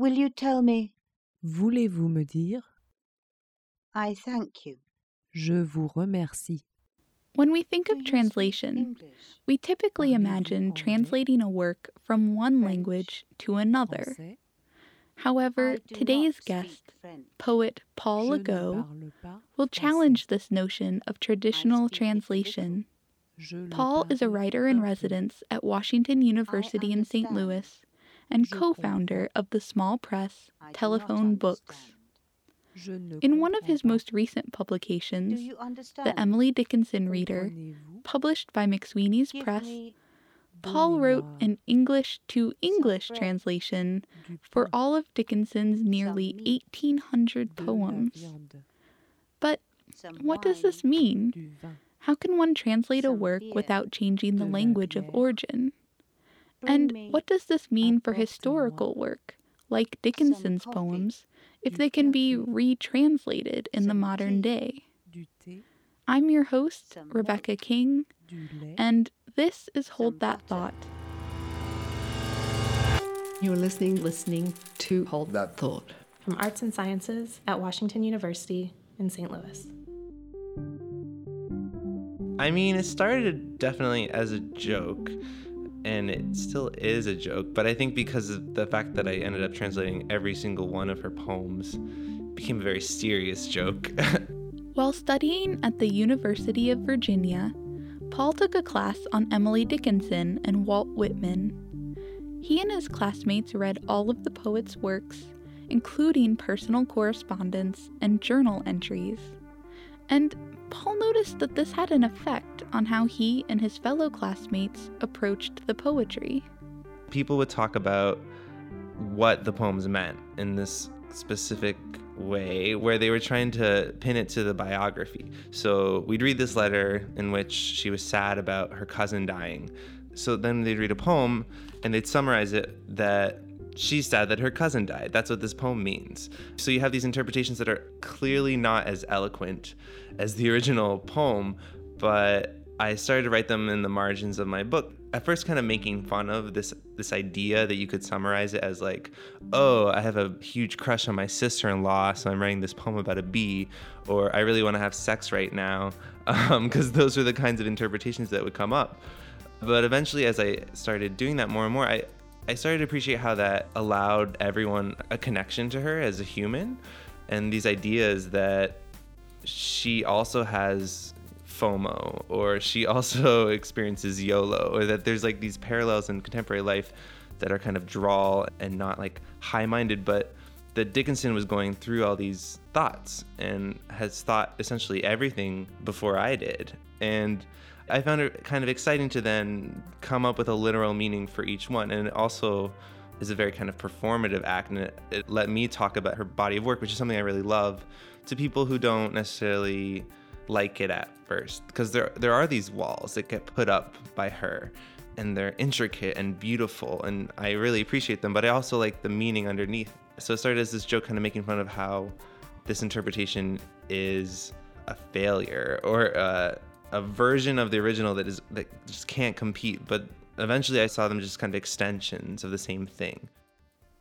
Will you tell me? Voulez-vous me dire I thank you. Je vous remercie. When we think of translation, we typically imagine translating a work from one language to another. However, today's guest, poet Paul Legault, will challenge this notion of traditional translation. Paul is a writer in residence at Washington University in St. Louis and co founder of the small press I do not Telephone Books. understand. Je ne In one of his most recent publications. The Emily Dickinson Reader, published by McSweeney's Press, Paul wrote an English to English translation for all of Dickinson's nearly 1,800 poems. But what does this mean? How can one translate a work without changing the language of origin? Bring And what does this mean for historical work, like Dickinson's poems, if they can be retranslated in the modern day? I'm your host, Rebecca. King, and this is Hold That. Thought. You're listening, listening to Hold That Thought. from Arts and Sciences at Washington University in St. Louis. I mean, it started definitely as a joke, and it still is a joke, but I think because of the fact that I ended up translating every single one of her poems, became a very serious joke. While studying at the University of Virginia, Paul took a class on Emily Dickinson and Walt Whitman. He and his classmates read all of the poet's works, including personal correspondence and journal entries. And Paul noticed that this had an effect on how he and his fellow classmates approached the poetry. People would talk about what the poems meant in this specific way where they were trying to pin it to the biography. So we'd read this letter in which she was sad about her cousin dying. So then they'd read a poem and they'd summarize it that she's sad that her cousin died. That's what this poem means. So you have these interpretations that are clearly not as eloquent as the original poem, but I started to write them in the margins of my book. At first, kind of making fun of this this idea that you could summarize it as like, oh, I have a huge crush on my sister-in-law, so I'm writing this poem about a bee, or I really want to have sex right now, um, because those are the kinds of interpretations that would come up. But eventually, as I started doing that more and more, I I started to appreciate how that allowed everyone a connection to her as a human, and these ideas that she also has FOMO or she also experiences YOLO or that there's like these parallels in contemporary life that are kind of drawl and not like high minded, but that Dickinson was going through all these thoughts and has thought essentially everything before I did. And I found it kind of exciting to then come up with a literal meaning for each one. And it also is a very kind of performative act. And it, it let me talk about her body of work, which is something I really love, to people who don't necessarily like it at first. Because there, there are these walls that get put up by her. And they're intricate and beautiful, and I really appreciate them. But I also like the meaning underneath. So it started as this joke, kind of making fun of how this interpretation is a failure or uh, a version of the original that is that just can't compete. But eventually, I saw them just kind of extensions of the same thing.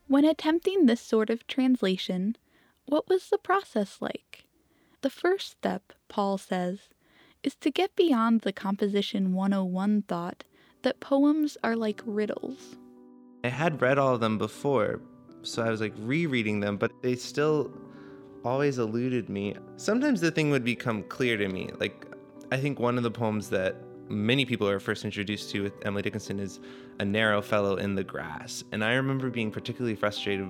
When attempting this sort of translation, what was the process like? The first step, Paul says, is to get beyond the Composition 101 thought that poems are like riddles. I had read all of them before, so I was like rereading them, but they still always eluded me. Sometimes the thing would become clear to me. Like, I think one of the poems that many people are first introduced to with Emily Dickinson is A Narrow Fellow in the Grass. And I remember being particularly frustrated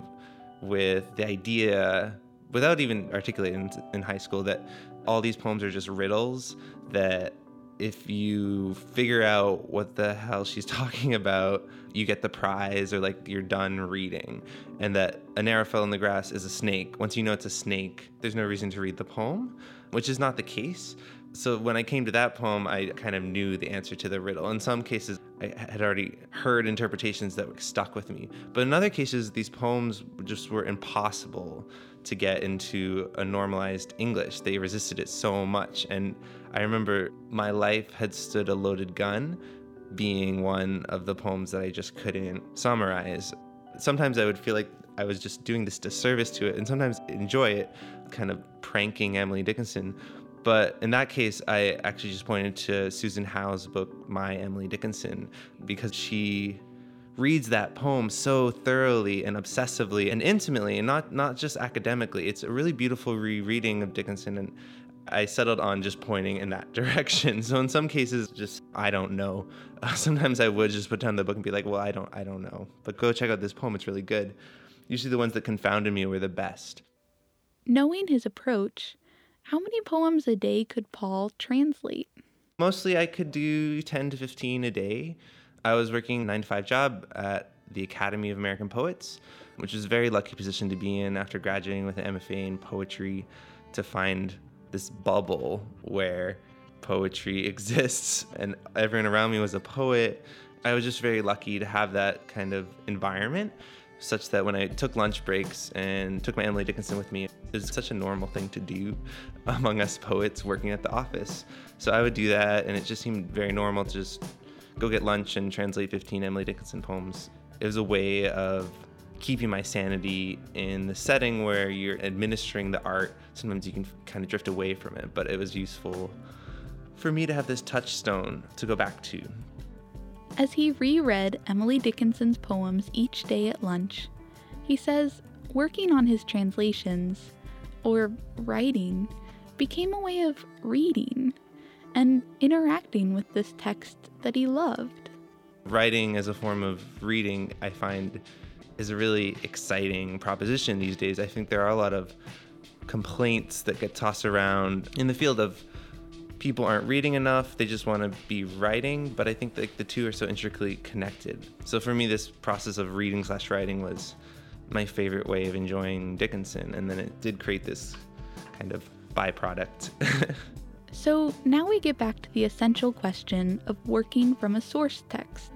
with the idea, without even articulating in, high school, that all these poems are just riddles that if you figure out what the hell she's talking about, you get the prize or like you're done reading. And that a narrow fellow in the grass is a snake. Once you know it's a snake, there's no reason to read the poem, which is not the case. So when I came to that poem, I kind of knew the answer to the riddle. In some cases, I had already heard interpretations that stuck with me. But in other cases, these poems just were impossible to get into a normalized English. They resisted it so much. And I remember My Life Had Stood a Loaded Gun being one of the poems that I just couldn't summarize. Sometimes I would feel like I was just doing this disservice to it and sometimes enjoy it, kind of pranking Emily Dickinson. But in that case, I actually just pointed to Susan Howe's book, My Emily Dickinson, because she reads that poem so thoroughly and obsessively and intimately and not not just academically. It's a really beautiful rereading of Dickinson and I settled on just pointing in that direction. So in some cases just I don't know. Sometimes I would just put down the book and be like, "Well, I don't I don't know." But go check out this poem, it's really good. Usually the ones that confounded me were the best. Knowing his approach, how many poems a day could Paul translate? Mostly I could do 10 to 15 a day. I was working a 9 to 5 job at the Academy of American Poets, which was a very lucky position to be in after graduating with an MFA in poetry to find this bubble where poetry exists and everyone around me was a poet. I was just very lucky to have that kind of environment such that when I took lunch breaks and took my Emily Dickinson with me, it was such a normal thing to do among us poets working at the office. So I would do that, and it just seemed very normal to just go get lunch and translate 15 Emily Dickinson poems. It was a way of keeping my sanity in the setting where you're administering the art. Sometimes you can kind of drift away from it, but it was useful for me to have this touchstone to go back to. As he reread Emily Dickinson's poems each day at lunch, he says working on his translations, or writing, became a way of reading and interacting with this text that he loved. Writing as a form of reading, I find, is a really exciting proposition these days. I think there are a lot of complaints that get tossed around in the field of people aren't reading enough they just want to be writing but i think like the two are so intricately connected. So for me this process of reading slash writing was my favorite way of enjoying dickinson and then it did create this kind of byproduct. So now we get back to the essential question of working from a source text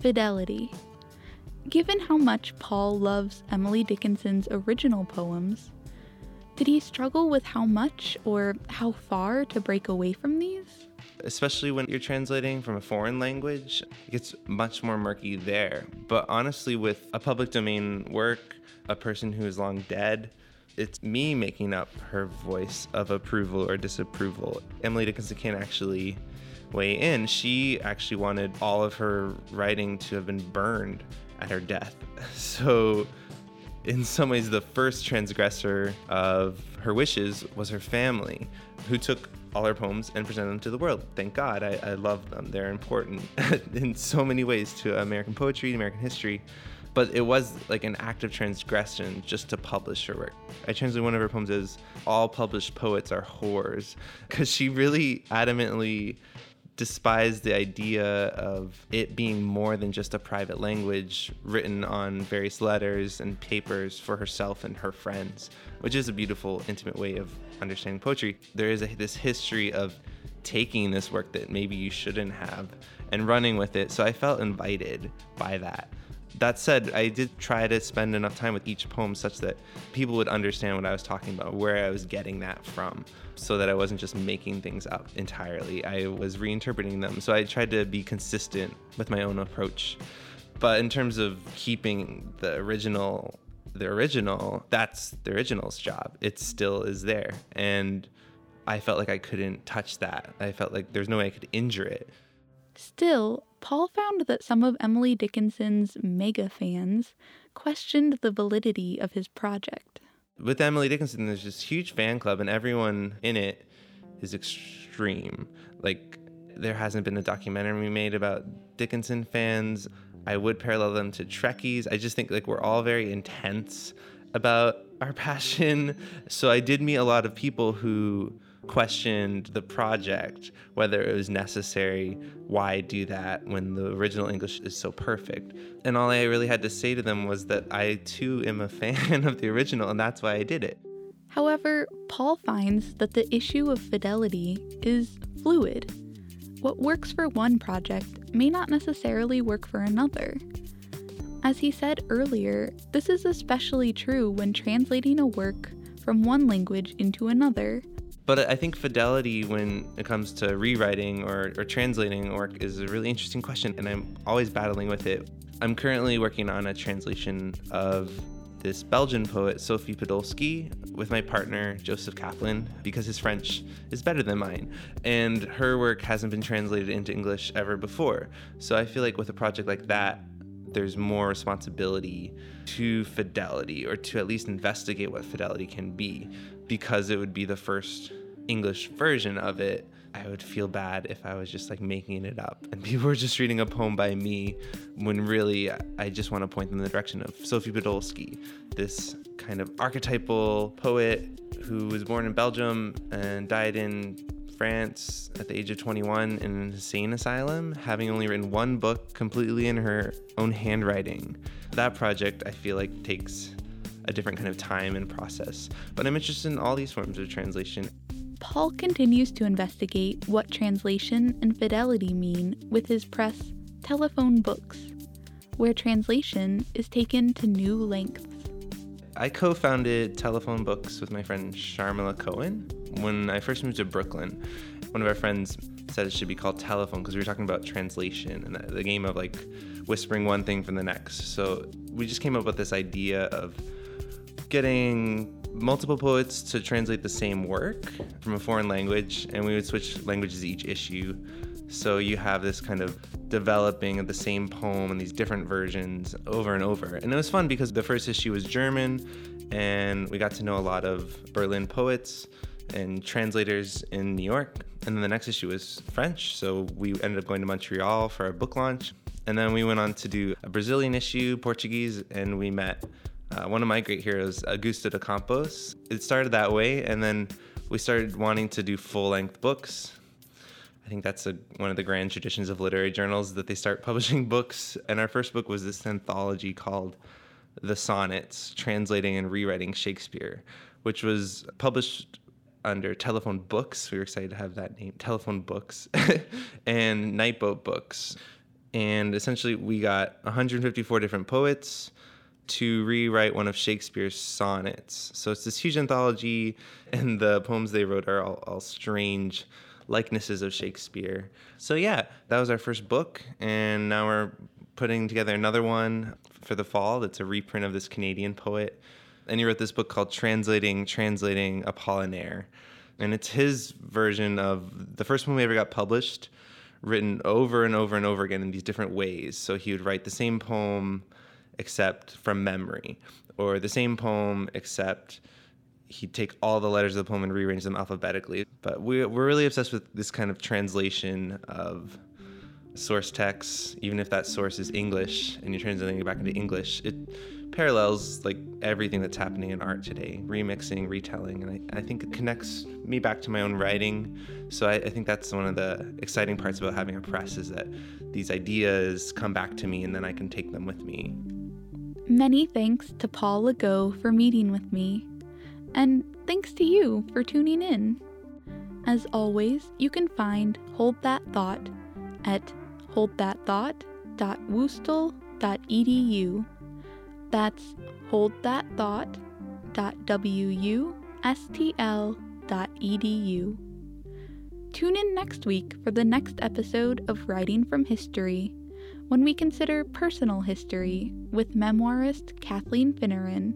fidelity. Given how much paul loves emily dickinson's original poems did he struggle with how much or how far to break away from these? Especially when you're translating from a foreign language, it gets much more murky there. But honestly, with a public domain work, a person who is long dead, it's me making up her voice of approval or disapproval. Emily Dickinson can't actually weigh in. She actually wanted all of her writing to have been burned at her death. So in some ways, the first transgressor of her wishes was her family, who took all her poems and presented them to the world. Thank God, I, I love them. They're important in so many ways to American poetry, American history. But it was like an act of transgression just to publish her work. I translated one of her poems as All published poets are whores, because she really adamantly despised the idea of it being more than just a private language written on various letters and papers for herself and her friends, which is a beautiful, intimate way of understanding poetry. There is a, this history of taking this work that maybe you shouldn't have and running with it. So I felt invited by that. That said, I did try to spend enough time with each poem such that people would understand what I was talking about, where I was getting that from, so that I wasn't just making things up entirely. I was reinterpreting them. So I tried to be consistent with my own approach. But in terms of keeping the original, the original, that's the original's job. It still is there. And I felt like I couldn't touch that. I felt like there's no way I could injure it. Still, Paul found that some of Emily Dickinson's mega fans questioned the validity of his project. With Emily Dickinson, there's this huge fan club, and everyone in it is extreme. Like, there hasn't been a documentary made about Dickinson fans. I would parallel them to Trekkies. I just think like we're all very intense about our passion. So I did meet a lot of people who questioned the project, whether it was necessary, why do that when the original English is so perfect. And all I really had to say to them was that I too am a fan of the original, and that's why I did it. However, Paul finds that the issue of fidelity is fluid. What works for one project may not necessarily work for another. As he said earlier, this is especially true when translating a work from one language into another. But I think fidelity when it comes to rewriting or, or translating work is a really interesting question, and I'm always battling with it. I'm currently working on a translation of this Belgian poet, Sophie Podolski, with my partner, Joseph Kaplan, because his French is better than mine. And her work hasn't been translated into English ever before. So I feel like with a project like that, there's more responsibility to fidelity, or to at least investigate what fidelity can be, because it would be the first English version of it. I would feel bad if I was just like making it up and people were just reading a poem by me when really I just want to point them in the direction of Sophie Podolski, this kind of archetypal poet who was born in Belgium and died in France at the age of 21 in an insane asylum, having only written one book completely in her own handwriting. That project, I feel like, takes a different kind of time and process. But I'm interested in all these forms of translation. Paul continues to investigate what translation and fidelity mean with his press Telephone Books, where translation is taken to new lengths. I co founded Telephone Books with my friend Sharmila Cohen when I first moved to Brooklyn. One of our friends said it should be called Telephone because we were talking about translation and the, the game of like whispering one thing from the next. So we just came up with this idea of getting multiple poets to translate the same work from a foreign language, and we would switch languages each issue. So you have this kind of developing of the same poem in these different versions over and over. And it was fun because the first issue was German, and we got to know a lot of Berlin poets and translators in New York. And then the next issue was French, so we ended up going to Montreal for our book launch. And then we went on to do a Brazilian issue, Portuguese, and we met uh, one of my great heroes, Augusto de Campos. It started that way, and then we started wanting to do full length books. I think that's a, one of the grand traditions of literary journals that they start publishing books. And our first book was this anthology called The Sonnets Translating and Rewriting Shakespeare, which was published under Telephone Books. We were excited to have that name, Telephone Books, and Nightboat Books. And essentially, we got 154 different poets to rewrite one of Shakespeare's sonnets. So it's this huge anthology, and the poems they wrote are all, all strange likenesses of Shakespeare. So yeah, that was our first book, and now we're putting together another one for the fall. That's a reprint of this Canadian poet, and he wrote this book called Translating Translating Apollinaire, and it's his version of the first one we ever got published, written over and over and over again in these different ways. So he would write the same poem except from memory, or the same poem except he'd take all the letters of the poem and rearrange them alphabetically. But we, we're really obsessed with this kind of translation of source texts, even if that source is English and you're translating it back into English. It parallels like everything that's happening in art today, remixing, retelling, and I, I think it connects me back to my own writing. So I, I think that's one of the exciting parts about having a press is that these ideas come back to me and then I can take them with me. Many thanks to Paul Legault for meeting with me, and thanks to you for tuning in. As always, you can find Hold That Thought at holdthatthought.wustl.edu. That's holdthatthought.wustl.edu. Tune in next week for the next episode of Writing from History when we consider personal history with memoirist Kathleen Finneran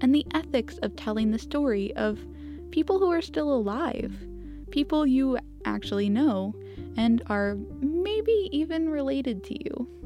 and the ethics of telling the story of people who are still alive, people you actually know and are maybe even related to you.